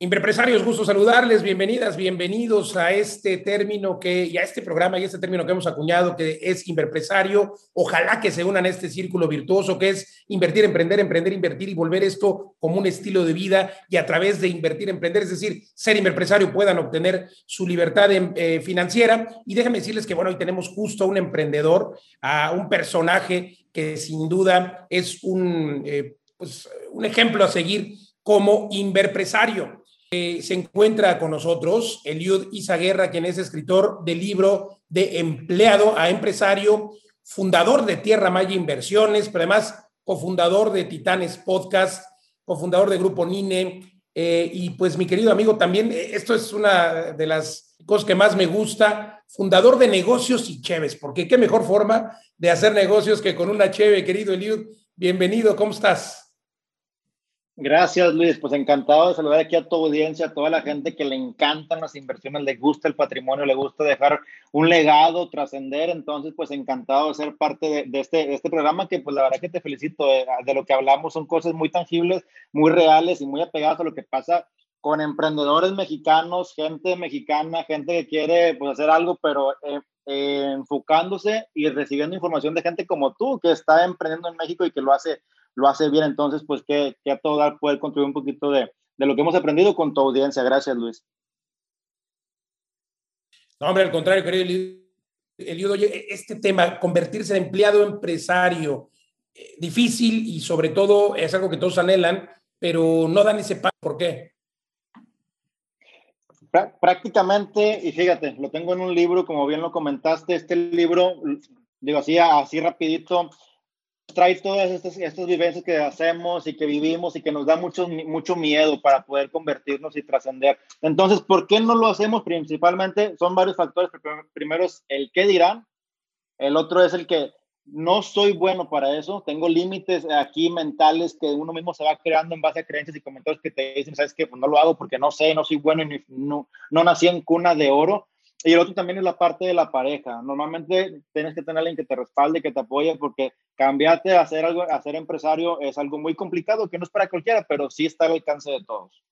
Imprepresarios, gusto saludarles, bienvenidas, bienvenidos a este término que, y a este programa y este término que hemos acuñado, que es Imprepresario. Ojalá que se unan a este círculo virtuoso que es invertir, emprender, emprender, invertir y volver esto como un estilo de vida y a través de invertir, emprender, es decir, ser impresario puedan obtener su libertad eh, financiera. Y déjenme decirles que, bueno, hoy tenemos justo a un emprendedor, a un personaje que sin duda es un, eh, pues, un ejemplo a seguir como se encuentra con nosotros Eliud Izaguerra, quien es escritor del libro de empleado a empresario, fundador de Tierra Maya Inversiones, pero además cofundador de Titanes Podcast, cofundador de Grupo Nine. Eh, y pues mi querido amigo, también eh, esto es una de las cosas que más me gusta, fundador de negocios y cheves, porque qué mejor forma de hacer negocios que con una cheve, querido Eliud. Bienvenido, ¿cómo estás? Gracias, Luis. Pues encantado de saludar aquí a tu audiencia, a toda la gente que le encantan las inversiones, le gusta el patrimonio, le gusta dejar un legado, trascender. Entonces, pues encantado de ser parte de, este, este programa que, pues la verdad que te felicito. De, de, lo que hablamos son cosas muy tangibles, muy reales y muy apegadas a lo que pasa con emprendedores mexicanos, gente mexicana, gente que quiere pues, hacer algo, pero eh, eh, enfocándose y recibiendo información de gente como tú, que está emprendiendo en México y que lo hace lo hace bien. Entonces, pues que, que a todo dar poder contribuir un poquito de, de lo que hemos aprendido con tu audiencia. Gracias, Luis. No, hombre, al contrario, querido Eliudo, este tema, convertirse en empleado empresario, eh, difícil y sobre todo es algo que todos anhelan, pero no dan ese paso. ¿Por qué? Prácticamente, y fíjate, lo tengo en un libro, como bien lo comentaste, este libro, digo así, así rapidito, trae todas estas, estas vivencias que hacemos y que vivimos y que nos da mucho, mucho miedo para poder convertirnos y trascender. Entonces, ¿por qué no lo hacemos? Principalmente son varios factores. Primero es el qué dirán, el otro es el que no soy bueno para eso, tengo límites aquí mentales que uno mismo se va creando en base a creencias y comentarios que te dicen, sabes que pues no lo hago porque no sé, no soy bueno y no, no nací en cuna de oro. Y el otro también es la parte de la pareja. Normalmente tienes que tener alguien que te respalde, que te apoye, porque cambiarte a hacer algo, a ser empresario es algo muy complicado, que no es para cualquiera, pero sí está al alcance de todos.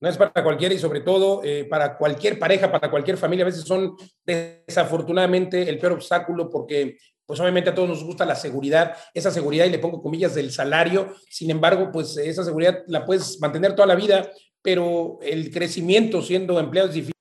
No es para cualquiera y sobre todo eh, para cualquier pareja, para cualquier familia. A veces son desafortunadamente el peor obstáculo porque pues obviamente a todos nos gusta la seguridad, esa seguridad y le pongo comillas del salario. Sin embargo, pues esa seguridad la puedes mantener toda la vida, pero el crecimiento siendo empleado es difícil.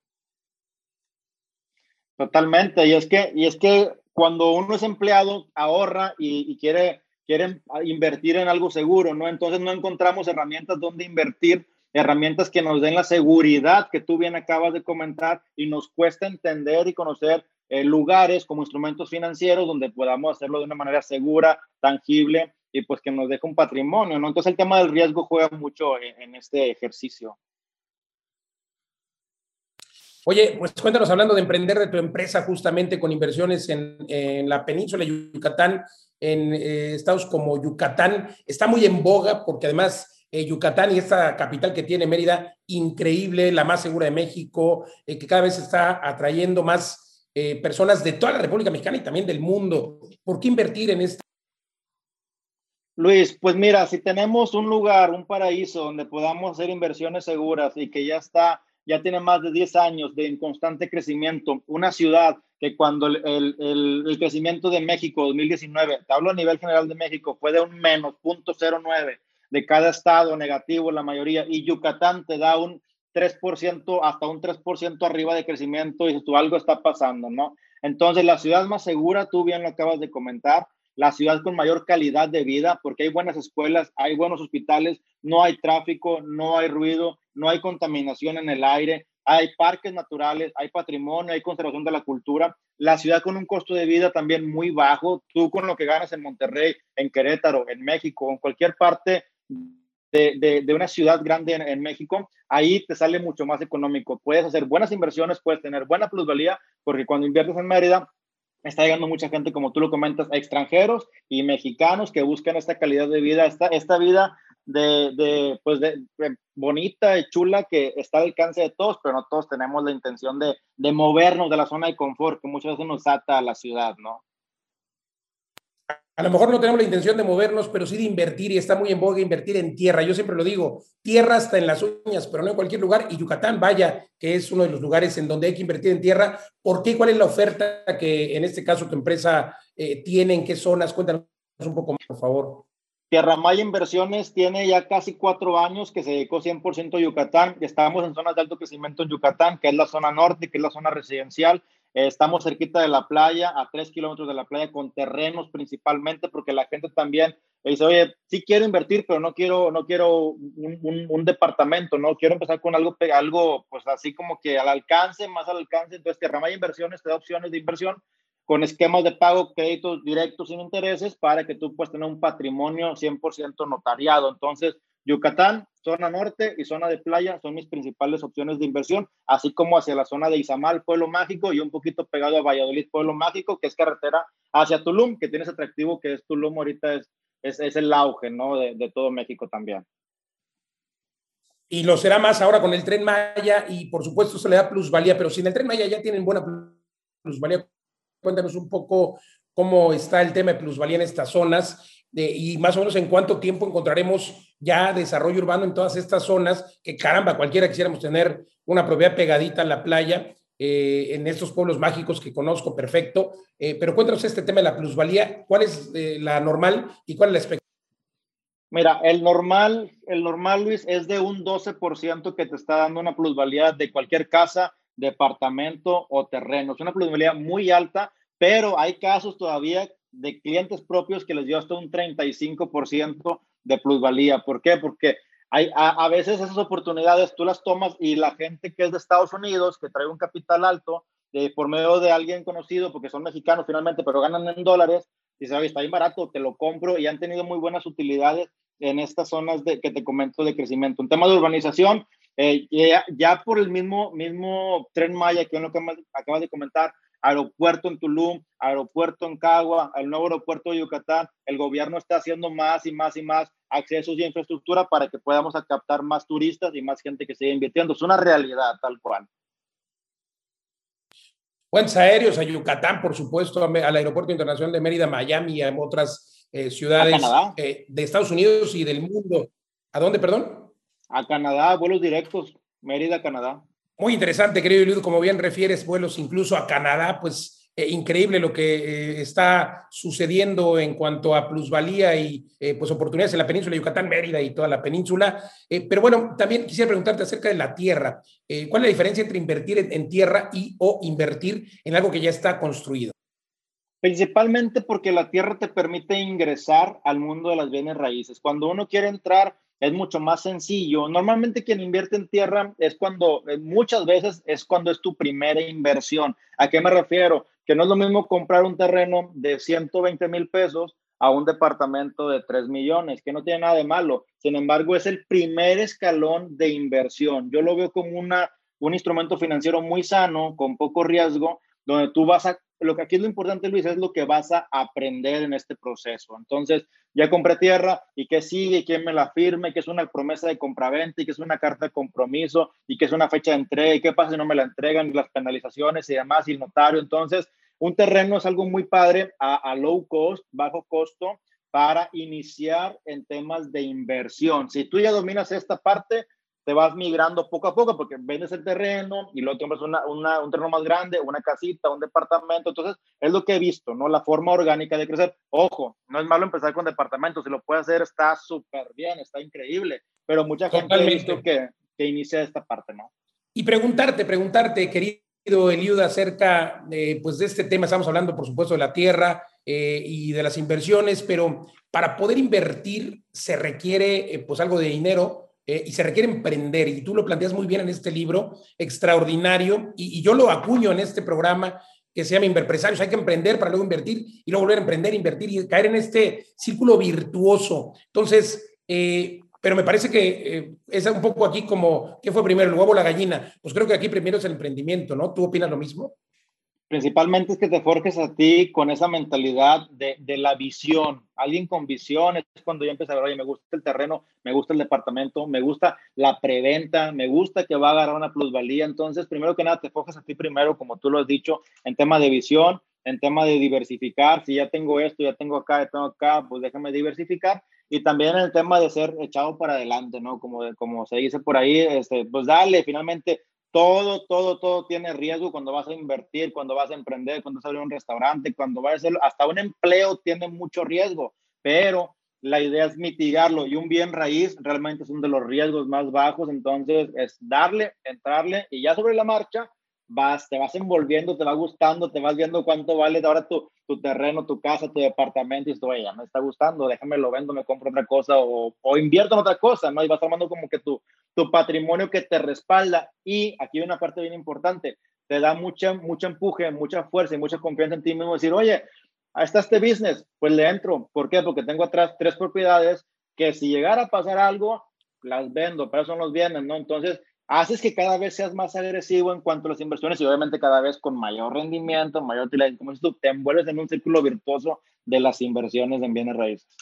Totalmente, y es que, y es que cuando uno es empleado, ahorra y, quiere, quiere invertir en algo seguro, ¿no? Entonces no encontramos herramientas donde invertir, herramientas que nos den la seguridad que tú bien acabas de comentar y nos cuesta entender y conocer eh, lugares como instrumentos financieros donde podamos hacerlo de una manera segura, tangible y pues que nos deje un patrimonio, ¿no? Entonces el tema del riesgo juega mucho en, este ejercicio. Oye, pues cuéntanos hablando de emprender de tu empresa justamente con inversiones en, la península de Yucatán, en eh, estados como Yucatán, está muy en boga porque además eh, Yucatán y esta capital que tiene Mérida, increíble, la más segura de México, eh, que cada vez está atrayendo más personas de toda la República Mexicana y también del mundo. ¿Por qué invertir en este Luis, pues mira, si tenemos un lugar, un paraíso donde podamos hacer inversiones seguras y que ya está, ya tiene más de 10 años de constante crecimiento, una ciudad que cuando el, el, el, crecimiento de México 2019, te hablo a nivel general de México, fue de un menos 0.09 de cada estado negativo, la mayoría, y Yucatán te da un 3%, hasta un 3% arriba de crecimiento y tú algo está pasando, ¿no? Entonces, la ciudad más segura, tú bien lo acabas de comentar, la ciudad con mayor calidad de vida, porque hay buenas escuelas, hay buenos hospitales, no hay tráfico, no hay ruido, no hay contaminación en el aire, hay parques naturales, hay patrimonio, hay conservación de la cultura. La ciudad con un costo de vida también muy bajo. Tú con lo que ganas en Monterrey, en Querétaro, en México, en cualquier parte de, de, una ciudad grande en, en, México, ahí te sale mucho más económico. Puedes hacer buenas inversiones, puedes tener buena plusvalía, porque cuando inviertes en Mérida, está llegando mucha gente, como tú lo comentas, extranjeros y mexicanos que buscan esta calidad de vida, esta, esta vida de, de pues de, bonita y chula que está al alcance de todos, pero no todos tenemos la intención de, de movernos de la zona de confort que muchas veces nos ata a la ciudad, ¿no? A lo mejor no tenemos la intención de movernos, pero sí de invertir y está muy en boga invertir en tierra. Yo siempre lo digo, tierra está en las uñas, pero no en cualquier lugar. Y Yucatán, vaya, que es uno de los lugares en donde hay que invertir en tierra. ¿Por qué? ¿Cuál es la oferta que en este caso tu empresa eh, tiene? ¿En qué zonas? Cuéntanos un poco más, por favor. Tierra Maya Inversiones tiene ya casi cuatro años que se dedicó 100% a Yucatán. Estamos en zonas de alto crecimiento en Yucatán, que es la zona norte, que es la zona residencial estamos cerquita de la playa, a tres kilómetros de la playa, con terrenos principalmente, porque la gente también dice, oye, sí quiero invertir, pero no quiero, no quiero un, un, departamento, no quiero empezar con algo, algo, pues así como que al alcance, más al alcance. Entonces, Tierra Maya Inversiones te da opciones de inversión con esquemas de pago, créditos directos sin intereses para que tú puedas tener un patrimonio 100% notariado. Entonces, Yucatán, zona norte y zona de playa son mis principales opciones de inversión, así como hacia la zona de Izamal, Pueblo Mágico, y un poquito pegado a Valladolid, Pueblo Mágico, que es carretera hacia Tulum, que tiene ese atractivo que es Tulum ahorita es, es, el auge, ¿no? De, de, todo México también. Y lo será más ahora con el Tren Maya y por supuesto se le da plusvalía, pero si en el Tren Maya ya tienen buena plusvalía, cuéntanos un poco cómo está el tema de plusvalía en estas zonas y más o menos en cuánto tiempo encontraremos ya desarrollo urbano en todas estas zonas, que caramba, cualquiera quisiéramos tener una propiedad pegadita a la playa, eh, en estos pueblos mágicos que conozco perfecto. Eh, pero cuéntanos este tema de la plusvalía, ¿cuál es eh, la normal y cuál es la expectativa? Mira, el normal, el normal, Luis, es de un 12% que te está dando una plusvalía de cualquier casa, departamento o terreno. Es una plusvalía muy alta, pero hay casos todavía de clientes propios que les dio hasta un 35% de plusvalía. ¿Por qué? Porque hay, a, veces esas oportunidades tú las tomas y la gente que es de Estados Unidos, que trae un capital alto, de, por medio de alguien conocido, porque son mexicanos finalmente, pero ganan en dólares, dice, oye, está bien barato, te lo compro y han tenido muy buenas utilidades en estas zonas de, que te comento de crecimiento. Un tema de urbanización, eh, ya, por el mismo, mismo tren Maya, que que acabas de comentar, aeropuerto en Tulum, aeropuerto en Cagua, el nuevo aeropuerto de Yucatán, el gobierno está haciendo más y más y más accesos y infraestructura para que podamos captar más turistas y más gente que siga invirtiendo. Es una realidad tal cual. Puentes aéreos a Yucatán, por supuesto, al Aeropuerto Internacional de Mérida, Miami y a otras eh, ciudades eh, de Estados Unidos y del mundo. ¿A dónde, perdón? A Canadá, vuelos directos, Mérida, Canadá. Muy interesante, querido Luis, como bien refieres, vuelos incluso a Canadá, pues eh, increíble lo que eh, está sucediendo en cuanto a plusvalía y eh, pues oportunidades en la península de Yucatán, Mérida y toda la península. pero bueno, también quisiera preguntarte acerca de la tierra. ¿Cuál es la diferencia entre invertir en, en, tierra y o invertir en algo que ya está construido? Principalmente porque la tierra te permite ingresar al mundo de las bienes raíces. Cuando uno quiere entrar es mucho más sencillo. Normalmente quien invierte en tierra es cuando, eh, muchas veces es cuando es tu primera inversión. ¿A qué me refiero? Que no es lo mismo comprar un terreno de 120 mil pesos a un departamento de 3 millones, que no tiene nada de malo. Sin embargo, es el primer escalón de inversión. Yo lo veo como una, un instrumento financiero muy sano, con poco riesgo, donde tú vas a lo que aquí es lo importante, Luis, es lo que vas a aprender en este proceso. Entonces, ya compré tierra y qué sigue, quién me la firme, qué es una promesa de compraventa y qué es una carta de compromiso y qué es una fecha de entrega y qué pasa si no me la entregan las penalizaciones y demás y el notario. Entonces, un terreno es algo muy padre a, a low cost, bajo costo, para iniciar en temas de inversión. Si tú ya dominas esta parte, te vas migrando poco a poco porque vendes el terreno y luego compras una, una, un terreno más grande, una casita, un departamento. Entonces, es lo que he visto, ¿no? La forma orgánica de crecer. Ojo, no es malo empezar con departamentos. Si lo puede hacer, está súper bien, está increíble. Pero mucha gente ha visto que, que inicia esta parte, ¿no? Y preguntarte, preguntarte, querido Eliud, acerca de, pues, de este tema. Estamos hablando, por supuesto, de la tierra eh, y de las inversiones, pero para poder invertir se requiere, eh, pues, algo de dinero eh, y se requiere emprender, y tú lo planteas muy bien en este libro, extraordinario, y, yo lo acuño en este programa que se llama Inverpresarios, hay que emprender para luego invertir y luego volver a emprender, invertir y caer en este círculo virtuoso. Entonces, eh, pero me parece que eh, es un poco aquí como, ¿qué fue primero, el huevo o la gallina? Pues creo que aquí primero es el emprendimiento, ¿no? ¿Tú opinas lo mismo? Principalmente es que te forjes a ti con esa mentalidad de, de, la visión. Alguien con visión es cuando yo empiezo a ver, oye, me gusta el terreno, me gusta el departamento, me gusta la preventa, me gusta que va a agarrar una plusvalía. Entonces, primero que nada, te forjes a ti primero, como tú lo has dicho, en tema de visión en tema de diversificar, si ya tengo esto, ya tengo acá, ya tengo acá, pues déjame diversificar. Y también en el tema de ser echado para adelante, ¿no? Como, como se dice por ahí, este, pues dale, finalmente todo, todo, todo tiene riesgo cuando vas a invertir, cuando vas a emprender, cuando vas a abrir un restaurante, cuando vas a hacer, hasta un empleo tiene mucho riesgo, pero la idea es mitigarlo y un bien raíz realmente es uno de los riesgos más bajos, entonces es darle, entrarle y ya sobre la marcha vas, te vas envolviendo, te va gustando, te vas viendo cuánto vale ahora tu, tu terreno, tu casa, tu departamento y esto, ya me está gustando, déjame lo vendo, me compro otra cosa o, o invierto en otra cosa, ¿no? Y vas armando como que tu, tu patrimonio que te respalda y aquí hay una parte bien importante, te da mucha, mucha empuje, mucha fuerza y mucha confianza en ti mismo, decir, oye, ahí está este business, pues le entro. ¿Por qué? Porque tengo atrás tres propiedades que si llegara a pasar algo, las vendo, pero son los bienes, ¿no? Entonces, haces que cada vez seas más agresivo en cuanto a las inversiones y obviamente cada vez con mayor rendimiento, mayor utilidad. Como dices tú, te envuelves en un círculo virtuoso de las inversiones en bienes raíces.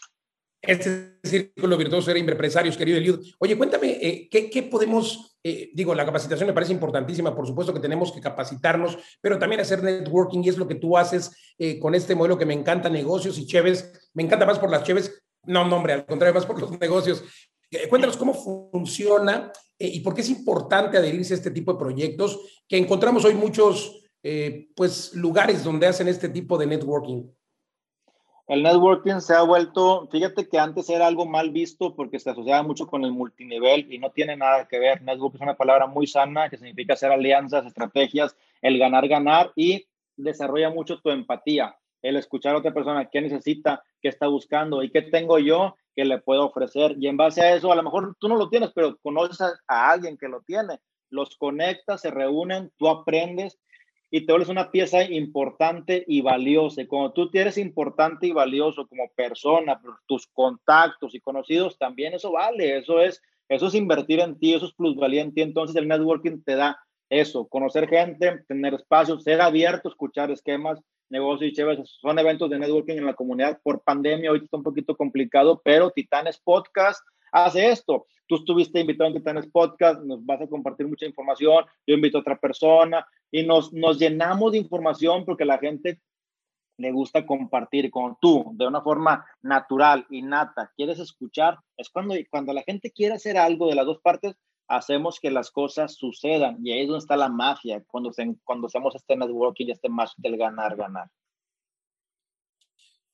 Este círculo virtuoso era empresarios, querido Eliud. Oye, cuéntame, eh, ¿qué, ¿qué, podemos, eh, digo, la capacitación me parece importantísima, por supuesto que tenemos que capacitarnos, pero también hacer networking y es lo que tú haces eh, con este modelo que me encanta, negocios y cheves. Me encanta más por las cheves, no, no, hombre, al contrario, más por los negocios. cuéntanos cómo funciona y por qué es importante adherirse a este tipo de proyectos, que encontramos hoy muchos, pues, lugares donde hacen este tipo de networking. El networking se ha vuelto, fíjate que antes era algo mal visto porque se asociaba mucho con el multinivel y no tiene nada que ver. Network es una palabra muy sana que significa hacer alianzas, estrategias, el ganar, ganar y desarrolla mucho tu empatía, el escuchar a otra persona qué necesita, qué está buscando y qué tengo yo que le puedo ofrecer. Y en base a eso, a lo mejor tú no lo tienes, pero conoces a, a alguien que lo tiene. Los conectas, se reúnen, tú aprendes y te vuelves una pieza importante y valiosa. Y cuando tú eres importante y valioso como persona, tus contactos y conocidos, también eso vale, eso es, eso es invertir en ti, eso es plusvalía en ti. Entonces el networking te da eso, conocer gente, tener espacios, ser abierto, escuchar esquemas, negocios y chéveres. Son eventos de networking en la comunidad por pandemia, ahorita está un poquito complicado, pero Titanes Podcast hace esto. Tú estuviste invitado en Titanes Podcast, nos vas a compartir mucha información, yo invito a otra persona y nos, nos llenamos de información porque la gente le gusta compartir con tú de una forma natural, innata, quieres escuchar, es cuando, cuando la gente quiere hacer algo de las dos partes, hacemos que las cosas sucedan y ahí es donde está la magia, cuando, se, cuando hacemos este networking este match del ganar, ganar.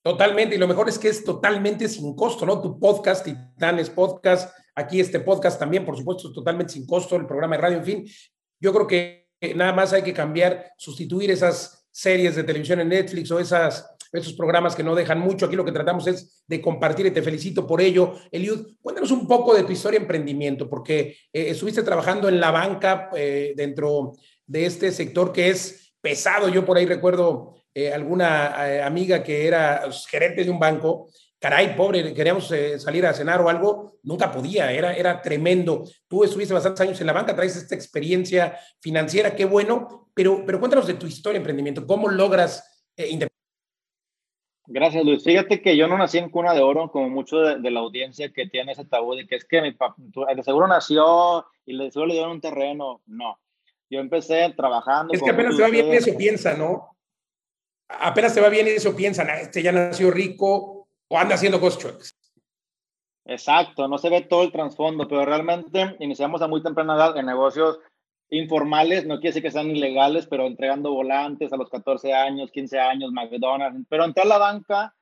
Totalmente, y lo mejor es que es totalmente sin costo, ¿no? Tu podcast, Titanes Podcast, aquí este podcast también, por supuesto, es totalmente sin costo, el programa de radio, en fin. Yo creo que nada más hay que cambiar, sustituir esas series de televisión en Netflix o esas, esos programas que no dejan mucho. Aquí lo que tratamos es de compartir y te felicito por ello. Eliud, cuéntanos un poco de tu historia de emprendimiento, porque eh, estuviste trabajando en la banca eh, dentro de este sector que es pesado. Yo por ahí recuerdo eh, alguna eh, amiga que era gerente de un banco, caray, pobre, queríamos eh, salir a cenar o algo, nunca podía, era, era tremendo. Tú estuviste bastantes años en la banca, traes esta experiencia financiera, qué bueno, pero, pero cuéntanos de tu historia de emprendimiento, ¿cómo logras Gracias, Luis. Fíjate que yo no nací en cuna de oro, como mucho de, la audiencia que tiene ese tabú de que es que mi papá, de seguro nació y le, seguro le dieron un terreno. No. Yo empecé trabajando. Es que apenas se va bien eso, piensa, ¿no? apenas se va bien y eso piensan, este ya nació rico o anda haciendo cosas Exacto, no se ve todo el trasfondo, pero realmente iniciamos a muy temprana edad en negocios informales, no quiere decir que sean ilegales, pero entregando volantes a los 14 años, 15 años, McDonald's, pero entré a la banca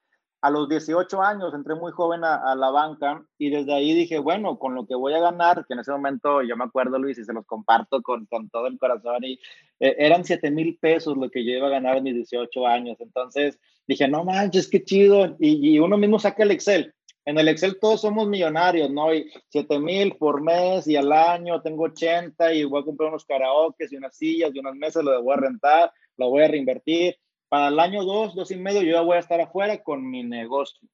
a los 18 años entré muy joven a, la banca y desde ahí dije, bueno, con lo que voy a ganar, que en ese momento yo me acuerdo, Luis, y se los comparto con, con todo el corazón, y eh, eran 7 mil pesos lo que yo iba a ganar en mis 18 años. Entonces dije, no manches, qué chido. Y, y uno mismo saca el Excel. En el Excel todos somos millonarios, ¿no? Y 7 mil por mes y al año tengo 80 y voy a comprar unos karaokes y unas sillas y unas mesas, lo voy a rentar, lo voy a reinvertir para el año dos, dos y medio, yo ya voy a estar afuera con mi negocio.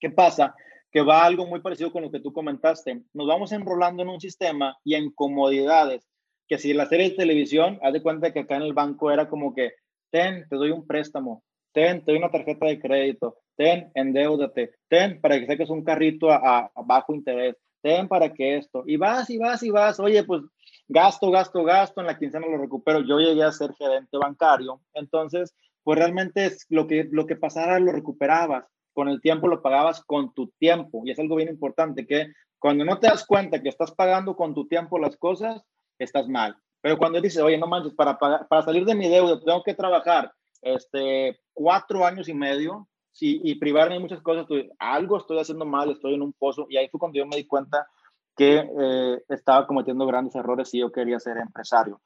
¿Qué pasa? Que va algo muy parecido con lo que tú comentaste. Nos vamos enrolando en un sistema y en comodidades, que si la serie de televisión, haz de cuenta que acá en el banco era como que, ten, te doy un préstamo, ten, te doy una tarjeta de crédito, ten, endeudate, ten, para que saques un carrito a, bajo interés, ten para que esto, y vas y vas y vas, oye, pues gasto, gasto, gasto, en la quincena lo recupero. Yo llegué a ser gerente bancario, entonces pues realmente es lo que, lo que pasara lo recuperabas. Con el tiempo lo pagabas con tu tiempo. Y es algo bien importante que cuando no te das cuenta que estás pagando con tu tiempo las cosas, estás mal. Pero cuando dices, oye, no manches, para, para salir de mi deuda tengo que trabajar este, cuatro años y medio sí, y privarme de muchas cosas, algo estoy haciendo mal, estoy en un pozo. Y ahí fue cuando yo me di cuenta que eh, estaba cometiendo grandes errores y yo quería ser empresario.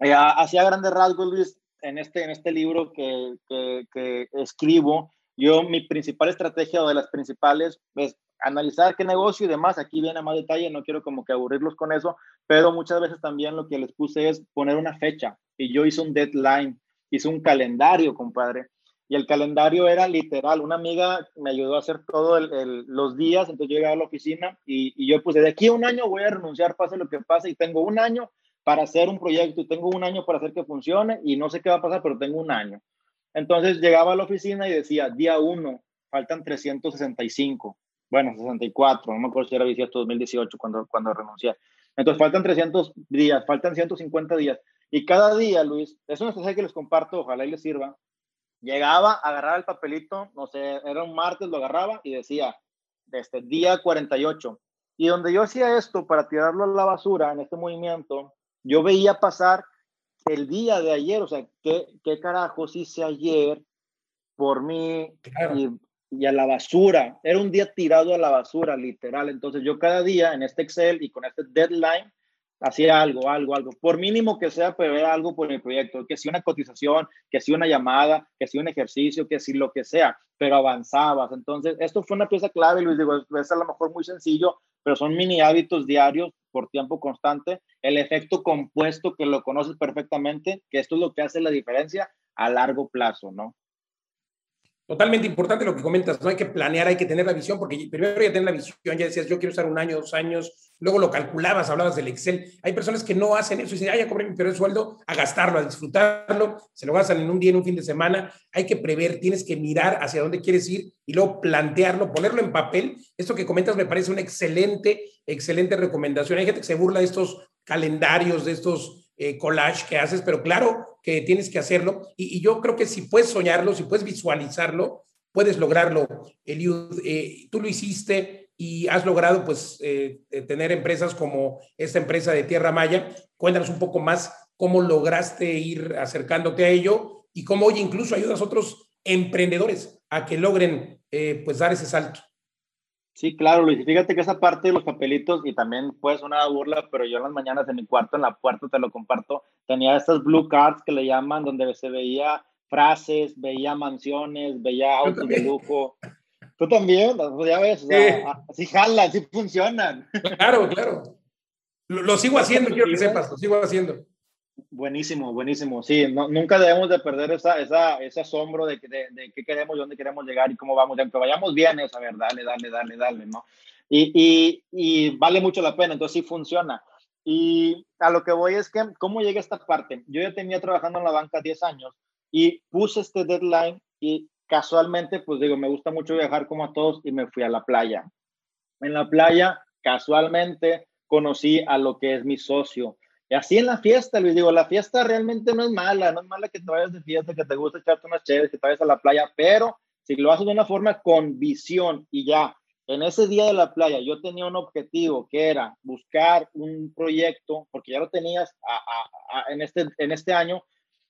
Eh, hacía grandes rasgos, Luis, en este, en este libro que, que, que, escribo, yo mi principal estrategia o de las principales es analizar qué negocio y demás. Aquí viene más detalle, no quiero como que aburrirlos con eso, pero muchas veces también lo que les puse es poner una fecha y yo hice un deadline, hice un calendario, compadre. Y el calendario era literal. Una amiga me ayudó a hacer todos los días, entonces yo llegaba a la oficina y, yo puse, de aquí a un año voy a renunciar, pase lo que pase, y tengo un año para hacer un proyecto y tengo un año para hacer que funcione y no sé qué va a pasar, pero tengo un año. Entonces llegaba a la oficina y decía, día uno, faltan 365, bueno, 64, no me acuerdo si era 2018 cuando, cuando renuncié. Entonces faltan 300 días, faltan 150 días. Y cada día, Luis, es una estrategia que les comparto, ojalá y les sirva. Llegaba, agarraba el papelito, no sé, era un martes, lo agarraba y decía, este día 48. Y donde yo hacía esto para tirarlo a la basura en este movimiento, yo veía pasar el día de ayer, o sea, ¿qué, qué carajos hice ayer por mí y, y, a la basura? Era un día tirado a la basura, literal. Entonces yo cada día en este Excel y con este deadline hacía algo, algo, algo, por mínimo que sea, pero era algo por el proyecto, que si una cotización, que si una llamada, que si un ejercicio, que si lo que sea, pero avanzabas. Entonces, esto fue una pieza clave, Luis, digo, es a lo mejor muy sencillo, pero son mini hábitos diarios por tiempo constante, el efecto compuesto que lo conoces perfectamente, que esto es lo que hace la diferencia a largo plazo, ¿no? Totalmente importante lo que comentas, no hay que planear, hay que tener la visión, porque primero que tener la visión, ya decías, yo quiero estar un año, dos años, luego lo calculabas, hablabas del Excel. Hay personas que no hacen eso y dicen, ah, ya cobré mi primer sueldo, a gastarlo, a disfrutarlo, se lo gastan en un día, en un fin de semana. Hay que prever, tienes que mirar hacia dónde quieres ir y luego plantearlo, ponerlo en papel. Esto que comentas me parece una excelente, excelente recomendación. Hay gente que se burla de estos calendarios, de estos eh, collage que haces, pero claro que tienes que hacerlo. Y, yo creo que si puedes soñarlo, si puedes visualizarlo, puedes lograrlo. Eliud, eh, tú lo hiciste y has logrado pues eh, tener empresas como esta empresa de Tierra Maya. Cuéntanos un poco más cómo lograste ir acercándote a ello y cómo hoy incluso ayudas a otros emprendedores a que logren pues dar ese salto. Sí, claro, Luis. Fíjate que esa parte de los papelitos, y también puede sonar burla, pero yo en las mañanas en mi cuarto, en la puerta, te lo comparto, tenía estas blue cards que le llaman, donde se veía frases, veía mansiones, veía autos de lujo. Tú también, pues ya ves, sí. jalan, sí funcionan. Claro, claro. Lo, sigo haciendo, quiero que sepas, lo sigo haciendo. Buenísimo, buenísimo. Sí, nunca debemos de perder esa, esa, ese asombro de, de, de, qué queremos, dónde queremos llegar y cómo vamos. Aunque vayamos bien, es a ver, dale, dale, dale, dale, ¿no? Y, y, y, vale mucho la pena, entonces sí funciona. Y a lo que voy es que, ¿cómo llega esta parte? Yo ya tenía trabajando en la banca 10 años y puse este deadline y casualmente, pues digo, me gusta mucho viajar como a todos y me fui a la playa. En la playa, casualmente, conocí a lo que es mi socio y así en la fiesta, Luis, digo, la fiesta realmente no es mala, no es mala que te vayas de fiesta, que te guste echarte unas chéveres, que te vayas a la playa, pero si lo haces de una forma con visión y ya, en ese día de la playa yo tenía un objetivo que era buscar un proyecto, porque ya lo tenías en, este, en este año,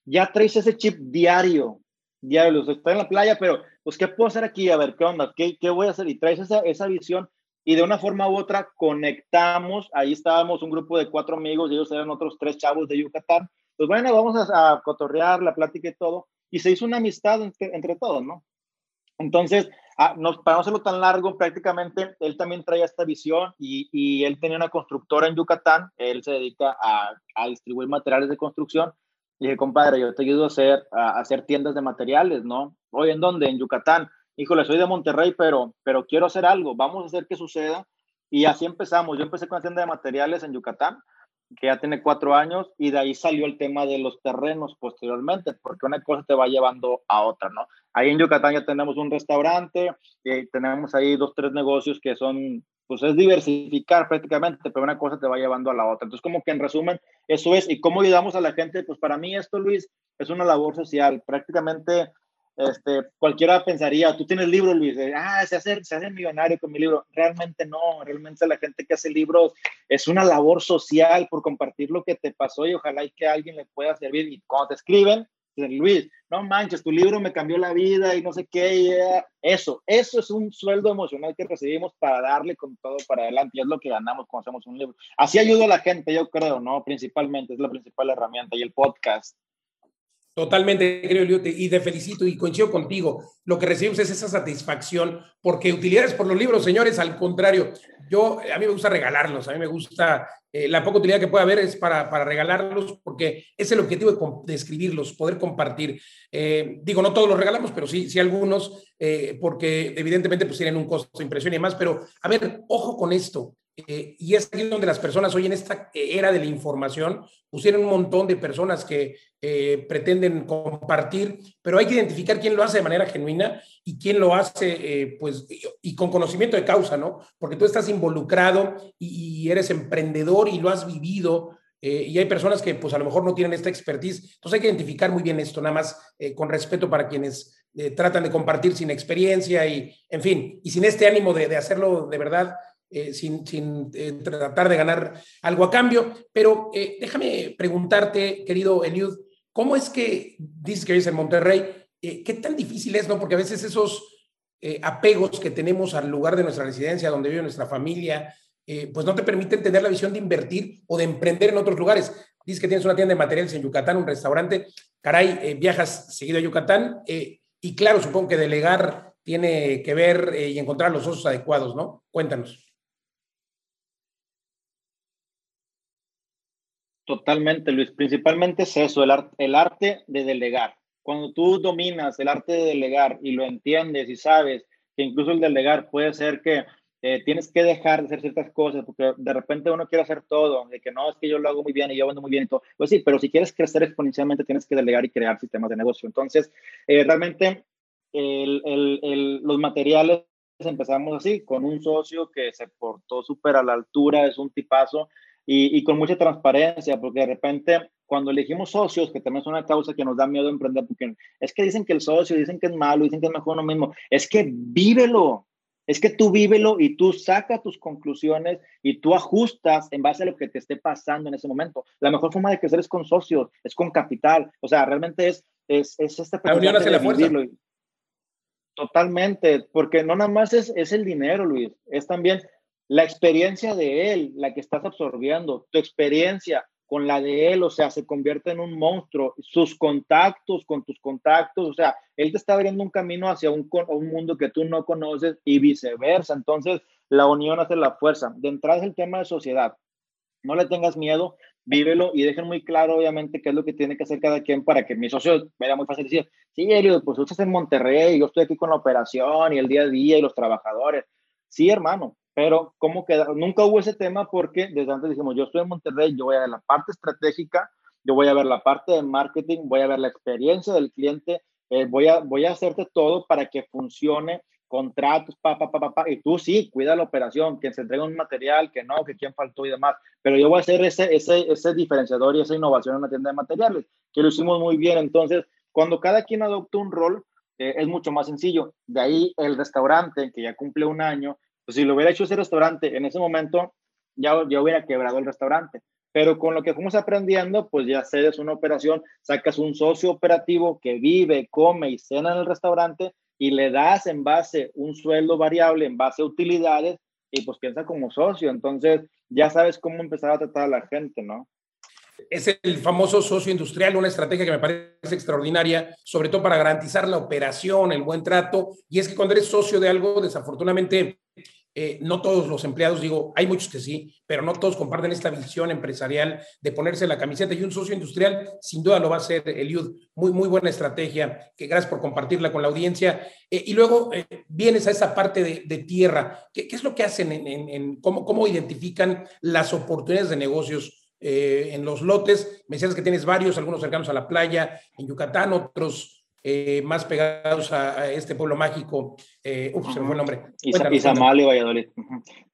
ya traes ese chip diario, diario, sea, en la playa, pero pues, ¿qué puedo hacer aquí? A ver, ¿qué onda? ¿Qué, qué voy a hacer? Y traes esa, esa visión y de una forma u otra conectamos. Ahí estábamos un grupo de cuatro amigos ellos eran otros tres chavos de Yucatán. Pues bueno, vamos a, cotorrear la plática y todo. Y se hizo una amistad entre, todos, ¿no? Entonces, ah, para no hacerlo tan largo, prácticamente él también traía esta visión y, y él tenía una constructora en Yucatán. Él se dedica a, a distribuir materiales de construcción. Y dije, compadre, yo te ayudo a hacer, a hacer tiendas de materiales, ¿no? Hoy, ¿en dónde? En Yucatán híjole, soy de Monterrey, pero, pero quiero hacer algo, vamos a hacer que suceda. Y así empezamos. Yo empecé con la tienda de materiales en Yucatán, que ya tiene cuatro años, y de ahí salió el tema de los terrenos posteriormente, porque una cosa te va llevando a otra, ¿no? Ahí en Yucatán ya tenemos un restaurante, y tenemos ahí dos, tres negocios que son pues es diversificar prácticamente, pero una cosa te va llevando a la otra. Entonces, como que en resumen, eso es. ¿Y cómo ayudamos a la gente? Pues para mí esto, Luis, es una labor social. Prácticamente este, cualquiera pensaría, tú tienes libros, Luis, ah, se hace, se hace millonario con mi libro. Realmente no, realmente la gente que hace libros es una labor social por compartir lo que te pasó y ojalá y que a alguien le pueda servir. Y cuando te escriben, Luis, no manches, tu libro me cambió la vida y no sé qué. Eso, eso es un sueldo emocional que recibimos para darle con todo para adelante y es lo que ganamos cuando hacemos un libro. Así ayuda a la gente, yo creo, ¿no? Principalmente, es la principal herramienta y el podcast. Totalmente, creo, y te felicito y coincido contigo. Lo que recibimos es esa satisfacción, porque utilidades por los libros, señores, al contrario, yo, a mí me gusta regalarlos, a mí me gusta, eh, la poca utilidad que puede haber es para, para regalarlos, porque es el objetivo de, escribirlos, poder compartir. Eh, digo, no todos los regalamos, pero sí, sí algunos, eh, porque evidentemente pues tienen un costo de impresión y demás, pero a ver, ojo con esto. Eh, y es aquí donde las personas hoy en esta era de la información pusieron un montón de personas que eh, pretenden compartir, pero hay que identificar quién lo hace de manera genuina y quién lo hace eh, pues y, con conocimiento de causa, ¿no? Porque tú estás involucrado y, eres emprendedor y lo has vivido. y hay personas que pues a lo mejor no tienen esta expertise. Entonces hay que identificar muy bien esto, nada más con respeto para quienes tratan de compartir sin experiencia y, en fin, y sin este ánimo de hacerlo de verdad eh, sin, sin eh, tratar de ganar algo a cambio. Pero eh, déjame preguntarte, querido Eliud, ¿cómo es que que vives en Monterrey? ¿Qué tan difícil es, no? Porque a veces esos apegos que tenemos al lugar de nuestra residencia, donde vive nuestra familia, pues no te permiten tener la visión de invertir o de emprender en otros lugares. Dices que tienes una tienda de materiales en Yucatán, un restaurante. Caray, viajas seguido a Yucatán. y claro, supongo que delegar tiene que ver y encontrar los socios adecuados, ¿no? Cuéntanos. Totalmente, Luis. Principalmente es eso, el, el arte de delegar. Cuando tú dominas el arte de delegar y lo entiendes y sabes que incluso el delegar puede ser que eh, tienes que dejar de hacer ciertas cosas porque de repente uno quiere hacer todo, de que no, es que yo lo hago muy bien y yo vendo muy bien y todo. Pues sí, pero si quieres crecer exponencialmente tienes que delegar y crear sistemas de negocio. Entonces, eh, realmente el, el, los materiales empezamos así, con un socio que se portó súper a la altura, es un tipazo, y, con mucha transparencia, porque de repente cuando elegimos socios, que también es una causa que nos da miedo emprender, porque es que dicen que el socio, dicen que es malo, dicen que es mejor uno mismo, es que vívelo, es que tú vívelo y tú sacas tus conclusiones y tú ajustas en base a lo que te esté pasando en ese momento. La mejor forma de crecer es con socios, es con capital, o sea, realmente es, es, es esta La unión hace la fuerza. Totalmente, porque no nada más es, es el dinero, Luis, es también la experiencia de él, la que estás absorbiendo, tu experiencia con la de él, o sea, se convierte en un monstruo, sus contactos con tus contactos, o sea, él te está abriendo un camino hacia un, un mundo que tú no conoces y viceversa. Entonces, la unión hace la fuerza. De entrada es el tema de sociedad. No le tengas miedo, vívelo y dejen muy claro, obviamente, qué es lo que tiene que hacer cada quien para que mi socio vea muy fácil decir, sí, Elio, pues tú estás en Monterrey, yo estoy aquí con la operación y el día a día y los trabajadores. Sí, hermano, pero ¿cómo queda? Nunca hubo ese tema porque desde antes dijimos, yo estoy en Monterrey, yo voy a ver la parte estratégica, yo voy a ver la parte de marketing, voy a ver la experiencia del cliente, eh, voy, a, voy a hacerte todo para que funcione, contratos, pa, pa, pa, pa, y tú sí, cuida la operación, que se entregue un material, que no, que quién faltó y demás, pero yo voy a hacer ese, ese, ese diferenciador y esa innovación en la tienda de materiales, que lo hicimos muy bien. Entonces, cuando cada quien adopta un rol, eh, es mucho más sencillo. De ahí el restaurante, que ya cumple un año, pues si lo hubiera hecho ese restaurante en ese momento, ya, ya hubiera quebrado el restaurante. Pero con lo que fuimos aprendiendo, pues ya cedes una operación, sacas un socio operativo que vive, come y cena en el restaurante y le das en base un sueldo variable, en base a utilidades y pues piensa como socio. Entonces ya sabes cómo empezar a tratar a la gente, ¿no? Es el famoso socio industrial, una estrategia que me parece extraordinaria, sobre todo para garantizar la operación, el buen trato. Y es que cuando eres socio de algo, desafortunadamente, eh, no todos los empleados, digo, hay muchos que sí, pero no todos comparten esta visión empresarial de ponerse la camiseta y un socio industrial sin duda lo va a hacer Eliud. Muy, muy buena estrategia, que gracias por compartirla con la audiencia. Eh, y luego eh, vienes a esa parte de, tierra. ¿Qué, es lo que hacen en, cómo, cómo, identifican las oportunidades de negocios? En los lotes, me decías que tienes varios, algunos cercanos a la playa, en Yucatán, otros eh, más pegados a, este pueblo mágico. Eh, uf, se me fue el nombre. Izamal y Valladolid.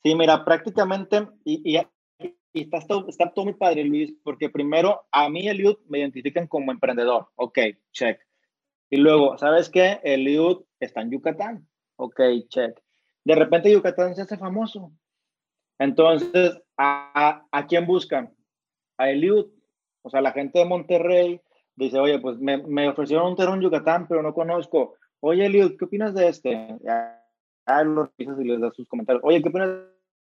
Sí, mira, prácticamente, y, y, está, está, todo muy padre, Luis, porque primero a mí Eliud me identifican como emprendedor. Ok, check. Y luego, ¿sabes qué? Eliud está en Yucatán. Ok, check. De repente Yucatán se hace famoso. Entonces, ¿a, a quién buscan? A Eliud. O sea, la gente de Monterrey dice, oye, pues me, me ofrecieron un terreno en Yucatán, pero no conozco. Oye, Eliud, ¿qué opinas de este? Ya, los y les da sus comentarios. Oye, ¿qué opinas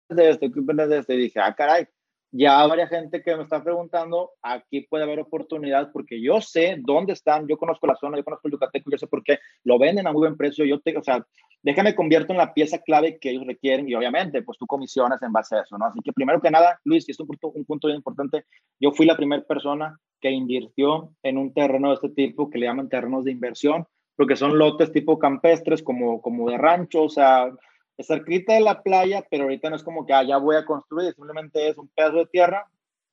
de este? ¿Qué opinas de este? Y dije, ah, caray, ya varias gente que me está preguntando, aquí puede haber oportunidad porque yo sé dónde están, yo conozco la zona, yo conozco el Yucateco, yo sé por qué lo venden a muy buen precio, yo te, o sea, déjame convierto en la pieza clave que ellos requieren y obviamente pues tú comisionas en base a eso, ¿no? Así que primero que nada, Luis, y es un punto, un punto bien importante, yo fui la primera persona que invirtió en un terreno de este tipo que le llaman terrenos de inversión, porque son lotes tipo campestres como, como de rancho, o sea, cerquita de la playa, pero ahorita no es como que ah, ya voy a construir, simplemente es un pedazo de tierra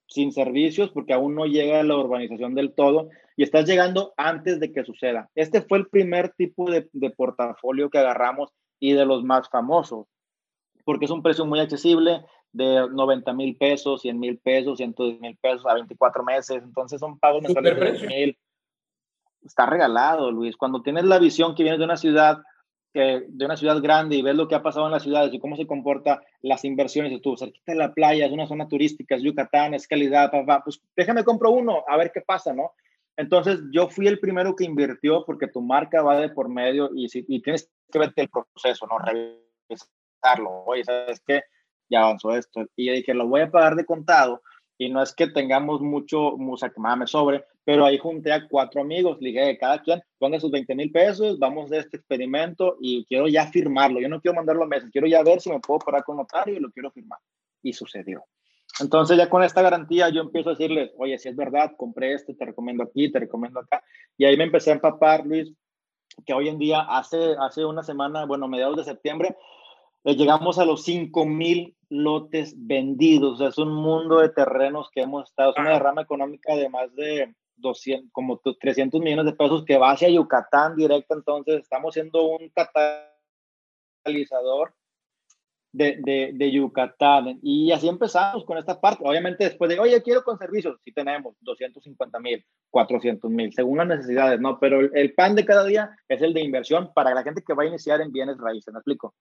sin servicios porque aún no llega a la urbanización del todo y estás llegando antes de que suceda. Este fue el primer tipo de, de portafolio que agarramos y de los más famosos, porque es un precio muy accesible de 90 mil pesos, 100 mil pesos, 110 mil pesos a 24 meses, entonces son pagos mensuales de mil. Está regalado, Luis. Cuando tienes la visión que vienes de una ciudad de una ciudad grande y ves lo que ha pasado en las ciudades y cómo se comporta las inversiones y tú, cerquita de la playa, es una zona turística, es Yucatán, es calidad, pues déjame compro uno, a ver qué pasa, ¿no? Entonces yo fui el primero que invirtió porque tu marca va de por medio y, si, y tienes que verte el proceso, ¿no? Revisarlo, oye, ¿sabes qué? Ya avanzó esto. Y yo dije, lo voy a pagar de contado y no es que tengamos mucho, o sea, que me sobre, pero ahí junté a cuatro amigos, le dije, cada quien ponga sus 20 mil pesos, vamos de este experimento y quiero ya firmarlo, yo no quiero mandarlo a meses, quiero ya ver si me puedo parar con notario y lo quiero firmar. Y sucedió. Entonces ya con esta garantía yo empiezo a decirles, oye, si es verdad, compré este, te recomiendo aquí, te recomiendo acá. Y ahí me empecé a empapar, Luis, que hoy en día, hace, hace una semana, bueno, mediados de septiembre, eh, llegamos a los 5 mil lotes vendidos. O sea, es un mundo de terrenos que hemos estado. Es una derrama económica de más de 200, como 300 millones de pesos que va hacia Yucatán directo. Entonces, estamos siendo un catalizador de, de, de, Yucatán. Y así empezamos con esta parte. Obviamente, después de, oye, quiero con servicios, sí tenemos 250 mil, 400 mil, según las necesidades, ¿no? Pero el, el, pan de cada día es el de inversión para la gente que va a iniciar en bienes raíces. ¿Me explico?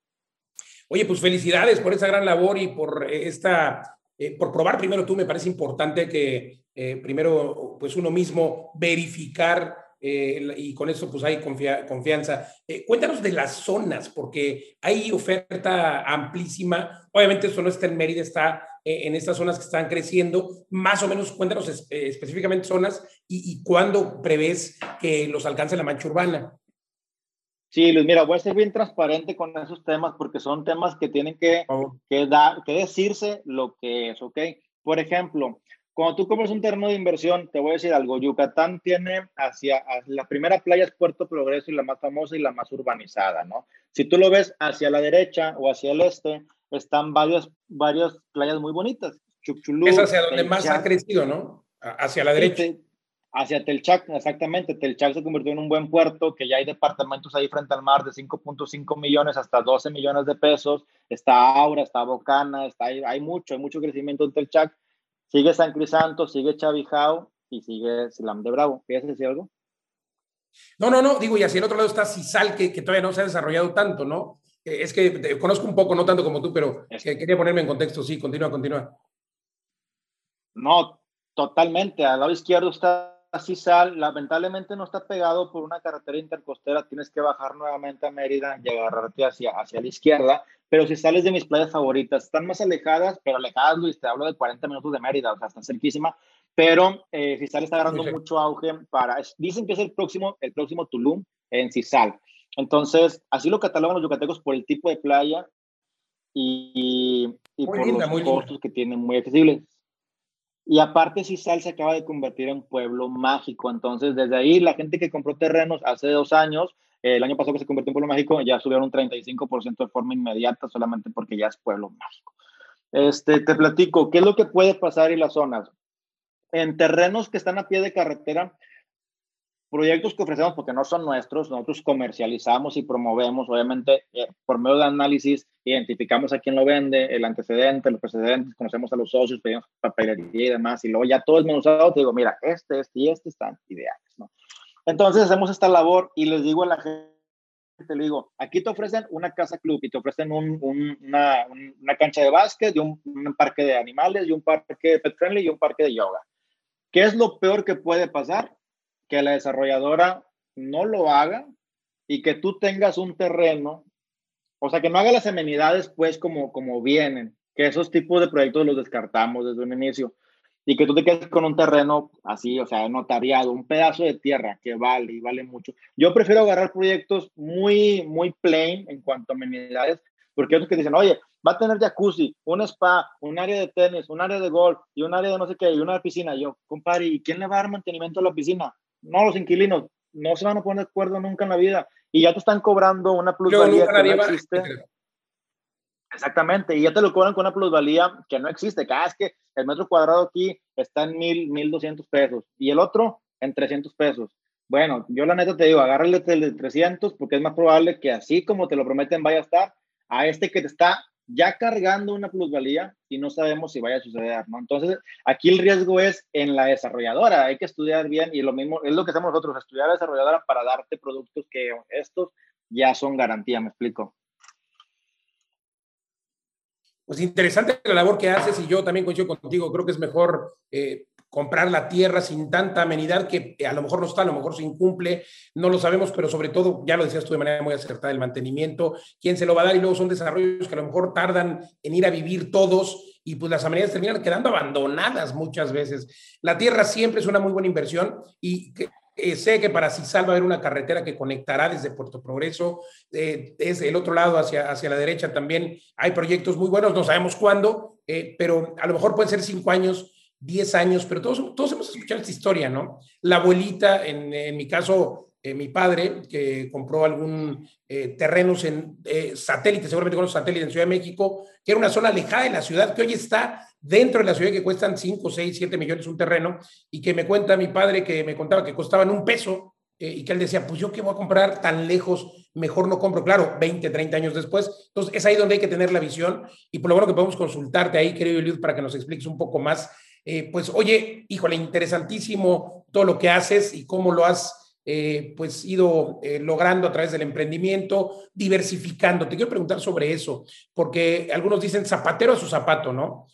Oye, pues felicidades por esa gran labor y por esta, eh, por probar primero tú, me parece importante que eh, primero, pues uno mismo verificar eh, y con eso pues hay confianza. cuéntanos de las zonas, porque hay oferta amplísima. Obviamente eso no está en Mérida, está en estas zonas que están creciendo. Más o menos cuéntanos específicamente zonas y, y cuándo prevés que los alcance la mancha urbana. Sí, Luis, mira, voy a ser bien transparente con esos temas porque son temas que tienen que, que, dar, que decirse lo que es, ¿ok? Por ejemplo, cuando tú compras un terreno de inversión, te voy a decir algo, Yucatán tiene hacia, la primera playa es Puerto Progreso y la más famosa y la más urbanizada, ¿no? Si tú lo ves hacia la derecha o hacia el este, están varias, varias playas muy bonitas. Chuchulú, es hacia donde más ha crecido, ¿no? Hacia la derecha hacia Telchac, exactamente. Telchac se convirtió en un buen puerto, que ya hay departamentos ahí frente al mar de 5.5 millones hasta 12 millones de pesos. Está Aura, está Bocana, está ahí, hay mucho, hay mucho crecimiento en Telchac. Sigue San Crisanto, sigue Chavijao y sigue Silam de Bravo. ¿Quieres decir algo? No, no, no, digo, y hacia el otro lado está Cisal, que, que todavía no se ha desarrollado tanto, ¿no? Eh, es que conozco un poco, no tanto como tú, pero quería ponerme en contexto. Sí, continúa, continúa. No, totalmente. Al lado izquierdo está sal, lamentablemente no está pegado por una carretera intercostera, tienes que bajar nuevamente a Mérida y agarrarte hacia, hacia la izquierda, pero si sales de mis playas favoritas, están más alejadas, pero alejadas, Luis, te hablo de 40 minutos de Mérida, o sea, están cerquísima, pero eh, Cisal está agarrando mucho auge para, dicen que es el próximo, el próximo Tulum en Cisal. Entonces, así lo catalogan los yucatecos por el tipo de playa y, y por los costos que tienen muy accesibles. Y aparte, Cisal se acaba de convertir en pueblo mágico. Entonces, desde ahí, la gente que compró terrenos hace dos años, el año pasado que se convirtió en pueblo mágico, ya subieron un 35% de forma inmediata solamente porque ya es pueblo mágico. Este, te platico, ¿qué es lo que puede pasar en las zonas? En terrenos que están a pie de carretera, proyectos que ofrecemos, porque no son nuestros, nosotros comercializamos y promovemos, obviamente, eh, por medio de análisis, identificamos a quién lo vende, el antecedente, los precedentes, conocemos a los socios, pedimos papelería y demás, y luego ya todo es menuzado, te digo, mira, este, este y este están ideales, ¿no? Entonces hacemos esta labor y les digo a la gente, te digo, aquí te ofrecen una casa club y te ofrecen un, una, una, cancha de básquet, y un, un parque de animales, y un parque pet friendly y un parque de yoga. ¿Qué es lo peor que puede pasar? Que la desarrolladora no lo haga y que tú tengas un terreno, o sea, que no haga las amenidades pues como, como vienen, que esos tipos de proyectos los descartamos desde un inicio y que tú te quedes con un terreno así, o sea, notariado, un pedazo de tierra que vale y vale mucho. Yo prefiero agarrar proyectos muy, muy plain en cuanto a amenidades, porque otros que dicen, oye, va a tener jacuzzi, un spa, un área de tenis, un área de golf y un área de no sé qué, y una piscina. yo, compadre, ¿y quién le va a dar mantenimiento a la piscina? No, los inquilinos. No se van a poner de acuerdo nunca en la vida. Y ya te están cobrando una plusvalía que no existe. Exactamente, y ya te lo cobran con una plusvalía que no existe. Cada vez que el metro cuadrado aquí está en mil, mil doscientos pesos y el otro en 300 pesos. Bueno, yo la neta te digo, agárrale el de 300 porque es más probable que así como te lo prometen vaya a estar a este que te está ya cargando una plusvalía y no sabemos si vaya a suceder, ¿no? Entonces, aquí el riesgo es en la desarrolladora, hay que estudiar bien y lo mismo es lo que hacemos nosotros, estudiar a la desarrolladora para darte productos que estos ya son garantía, me explico. Pues interesante la labor que haces y yo también coincido contigo, creo que es mejor eh, comprar la tierra sin tanta amenidad que a lo mejor no está, a lo mejor se incumple, no lo sabemos, pero sobre todo, ya lo decías tú de manera muy acertada, el mantenimiento, quién se lo va a dar y luego son desarrollos que a lo mejor tardan en ir a vivir todos y pues las amenidades terminan quedando abandonadas muchas veces. La tierra siempre es una muy buena inversión y eh, sé que para Cisal va a haber una carretera que conectará desde Puerto Progreso, eh, desde el otro lado hacia, hacia la derecha también hay proyectos muy buenos, no sabemos cuándo, eh, pero a lo mejor pueden ser cinco años 10 años, pero todos, todos hemos escuchado esta historia, ¿no? La abuelita, en, en mi caso, eh, mi padre, que compró algún eh, terrenos en eh, satélite, seguramente con los satélites en Ciudad de México, que era una zona alejada de la ciudad, que hoy está dentro de la ciudad, que cuestan 5, 6, 7 millones un terreno, y que me cuenta mi padre que me contaba que costaban un peso, y que él decía, pues yo qué voy a comprar tan lejos, mejor no compro, claro, 20, 30 años después. Entonces, es ahí donde hay que tener la visión, y por lo bueno que podemos consultarte ahí, querido Eliud, para que nos expliques un poco más eh, pues oye, híjole, interesantísimo todo lo que haces y cómo lo has eh, pues ido eh, logrando a través del emprendimiento, diversificando. Te quiero preguntar sobre eso, porque algunos dicen zapatero a su zapato, ¿no?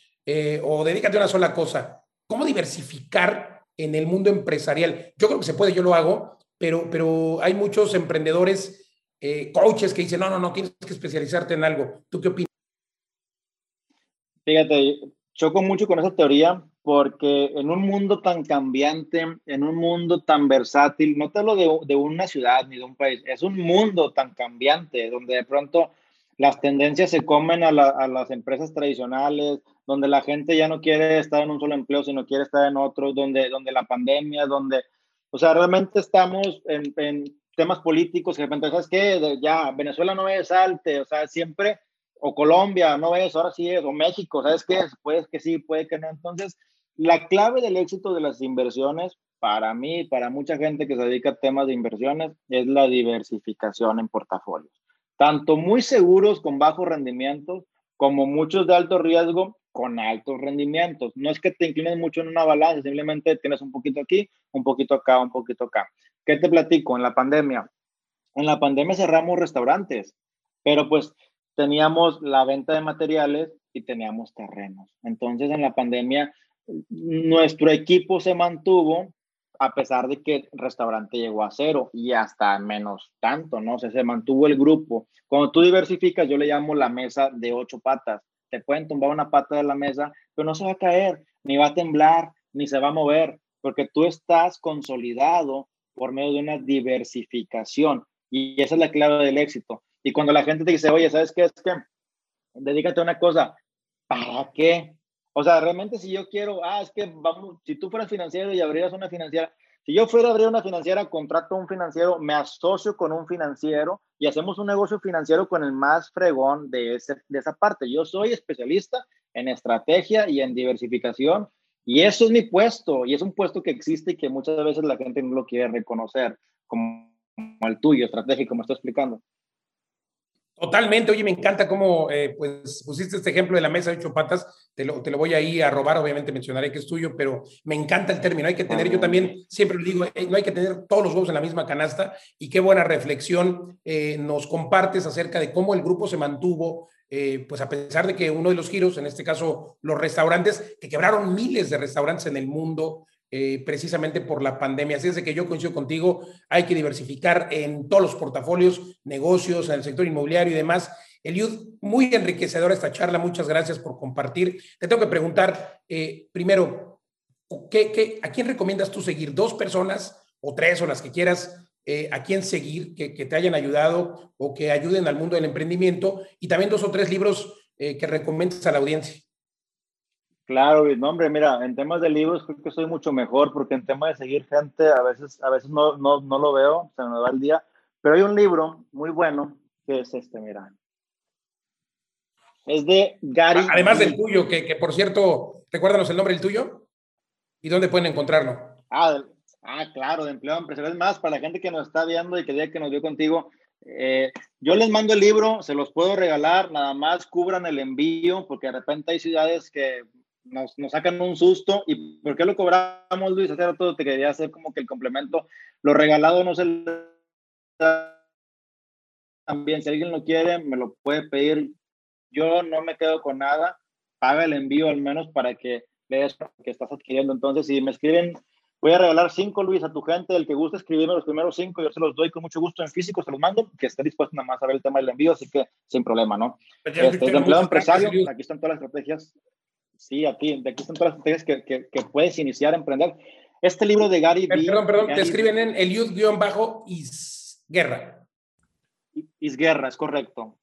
o dedícate a una sola cosa. ¿Cómo diversificar en el mundo empresarial? Yo creo que se puede, yo lo hago, pero, pero hay muchos emprendedores, coaches que dicen, no, no, no, tienes que especializarte en algo. ¿Tú qué opinas? Fíjate, choco mucho con esa teoría porque en un mundo tan cambiante, en un mundo tan versátil, no te hablo de, una ciudad ni de un país, es un mundo tan cambiante donde de pronto las tendencias se comen a, las empresas tradicionales, donde la gente ya no quiere estar en un solo empleo, sino quiere estar en otro, donde, donde la pandemia, donde, o sea, realmente estamos en, en temas políticos, que de repente, ¿sabes qué? Ya, Venezuela no es salte, o sea, siempre o Colombia, no ves, ahora sí es, o México, ¿sabes qué? Puede que sí, puede que no. Entonces, la clave del éxito de las inversiones, para mí, para mucha gente que se dedica a temas de inversiones, es la diversificación en portafolios. Tanto muy seguros con bajos rendimientos, como muchos de alto riesgo con altos rendimientos. No es que te inclines mucho en una balanza, simplemente tienes un poquito aquí, un poquito acá, un poquito acá. ¿Qué te platico? En la pandemia. En la pandemia cerramos restaurantes, pero pues teníamos la venta de materiales y teníamos terrenos. Entonces, en la pandemia, nuestro equipo se mantuvo a pesar de que el restaurante llegó a cero y hasta menos tanto, ¿no? O se mantuvo el grupo. Cuando tú diversificas, yo le llamo la mesa de ocho patas. Te pueden tumbar una pata de la mesa, pero no se va a caer, ni va a temblar, ni se va a mover, porque tú estás consolidado por medio de una diversificación. Y esa es la clave del éxito. Y cuando la gente te dice, oye, ¿sabes qué? Es que dedícate a una cosa, ¿para qué? O sea, realmente si yo quiero, ah, es que vamos, si tú fueras financiero y abrieras una financiera, si yo fuera a abrir una financiera, contrato a un financiero, me asocio con un financiero y hacemos un negocio financiero con el más fregón de, ese, de esa parte. Yo soy especialista en estrategia y en diversificación Y eso es mi puesto, y es un puesto que existe y que muchas veces la gente no lo quiere reconocer, como, el tuyo, estratégico, como estoy explicando. Totalmente, oye, me encanta cómo eh, pues, pusiste este ejemplo de la mesa de ocho patas, te lo, te lo voy a ir a robar, obviamente mencionaré que es tuyo, pero me encanta el término, hay que tener, yo también siempre lo digo, eh, no hay que tener todos los huevos en la misma canasta y qué buena reflexión eh, nos compartes acerca de cómo el grupo se mantuvo, pues a pesar de que uno de los giros, en este caso los restaurantes, que quebraron miles de restaurantes en el mundo, eh, precisamente por la pandemia. Así es que yo coincido contigo, hay que diversificar en todos los portafolios, negocios, en el sector inmobiliario y demás. Eliud, muy enriquecedora esta charla, muchas gracias por compartir. Te tengo que preguntar, eh, primero, ¿qué, a quién recomiendas tú seguir? ¿Dos personas o tres o las que quieras? Eh, ¿A quién seguir que, te hayan ayudado o que ayuden al mundo del emprendimiento? Y también dos o tres libros que recomiendas a la audiencia. Claro, no, hombre, mira, en temas de libros creo que soy mucho mejor porque en temas de seguir gente a veces, a veces no, no, no lo veo, se me va el día, pero hay un libro muy bueno que es este, mira. Es de Gary. Además del tuyo, que, que, por cierto, recuérdanos el nombre del tuyo y dónde pueden encontrarlo. Ah, ah claro, de empleo empresarial. Es más, para la gente que nos está viendo y que día que nos vio contigo, eh, yo les mando el libro, se los puedo regalar, nada más cubran el envío, porque de repente hay ciudades que nos, nos, sacan un susto. ¿Y por qué lo cobramos, Luis? Hace rato te quería hacer como que el complemento. Lo regalado no se también, si alguien lo quiere, me lo puede pedir. Yo no me quedo con nada. Paga el envío al menos para que veas que estás adquiriendo. Entonces, si me escriben, voy a regalar cinco, Luis, a tu gente. El que guste escribirme los primeros cinco, yo se los doy con mucho gusto en físico, se los mando, que esté dispuesto nada más a ver el tema del envío, así que sin problema, ¿no? Pues este, es empleado empresario, aquí están todas las estrategias Sí, aquí, de aquí están todas las estrategias que, que, puedes iniciar a emprender. Este libro de Gary Perdón, perdón, te escriben en Eliud-Isguerra. Isguerra, es correcto.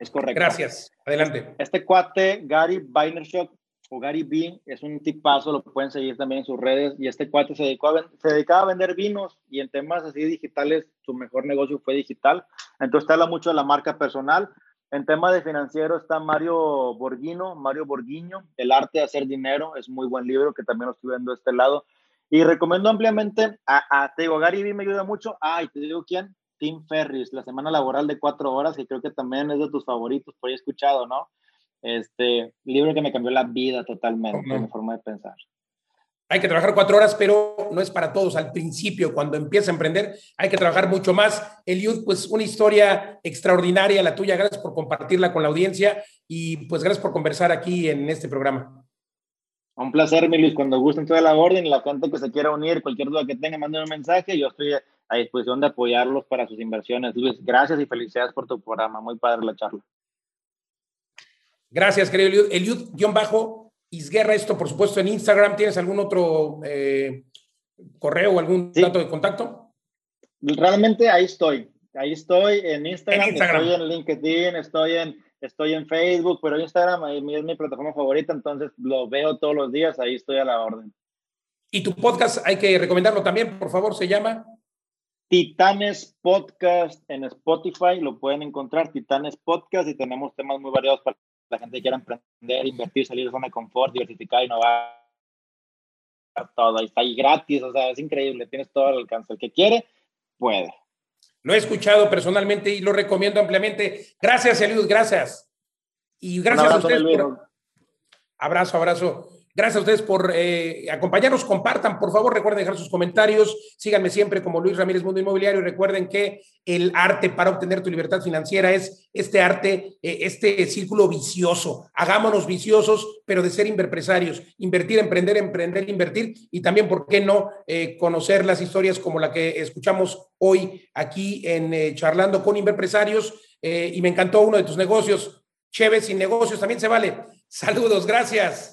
Es correcto. Gracias. Adelante. Este cuate, Gary Vaynerchuk, o Gary B, es un tipazo, lo pueden seguir también en sus redes. Y este cuate se, dedicó a, se dedicaba a vender vinos y en temas así digitales, su mejor negocio fue digital. Entonces, te habla mucho de la marca personal en tema de financiero está Mario Borghino, Mario Borguiño, El arte de hacer dinero, es muy buen libro que también lo estoy viendo de este lado. Y recomiendo ampliamente a, a te digo, Gary Vee me ayuda mucho. Ah, y te digo quién, Tim Ferris, la semana laboral de cuatro horas, que creo que también es de tus favoritos, por ahí he escuchado, ¿no? Este libro que me cambió la vida totalmente, mi forma de pensar hay que trabajar cuatro horas, pero no es para todos. Al principio, cuando empieza a emprender, hay que trabajar mucho más. Eliud, pues una historia extraordinaria la tuya. Gracias por compartirla con la audiencia y pues gracias por conversar aquí en este programa. Un placer, Milis. Cuando gusten toda la orden, la gente que se quiera unir, cualquier duda que tenga, manden un mensaje. Yo estoy a disposición de apoyarlos para sus inversiones. Luis, gracias y felicidades por tu programa. Muy padre la charla. Gracias, querido Eliud. Eliud-bajo Isguerra, esto por supuesto en Instagram. ¿Tienes algún otro eh, correo o algún dato de contacto? Realmente ahí estoy. Ahí estoy en Instagram, estoy en LinkedIn, estoy en, estoy en Facebook, pero Instagram es mi plataforma favorita, entonces lo veo todos los días, ahí estoy a la orden. Y tu podcast hay que recomendarlo también, por favor, se llama Titanes Podcast en Spotify, lo pueden encontrar, Titanes Podcast, y tenemos temas muy variados para la gente quiera emprender, invertir, salir de zona de confort, diversificar, innovar, todo. Ahí está ahí gratis, o sea, es increíble, tienes todo el alcance. El que quiere, puede. Lo he escuchado personalmente y lo recomiendo ampliamente. Gracias, Eliud, gracias. Y gracias a ustedes. Por... Abrazo, abrazo. Gracias a ustedes por eh, acompañarnos. Compartan, por favor, recuerden dejar sus comentarios. Síganme siempre como Luis Ramírez Mundo Inmobiliario y recuerden que el arte para obtener tu libertad financiera es este arte, eh, este círculo vicioso. Hagámonos viciosos, pero de ser inverpresarios. Invertir, emprender, emprender, invertir y también, ¿por qué no eh, conocer las historias como la que escuchamos hoy aquí en Charlando con Inverpresarios? y me encantó uno de tus negocios. Chévez sin negocios también se vale. Saludos, gracias.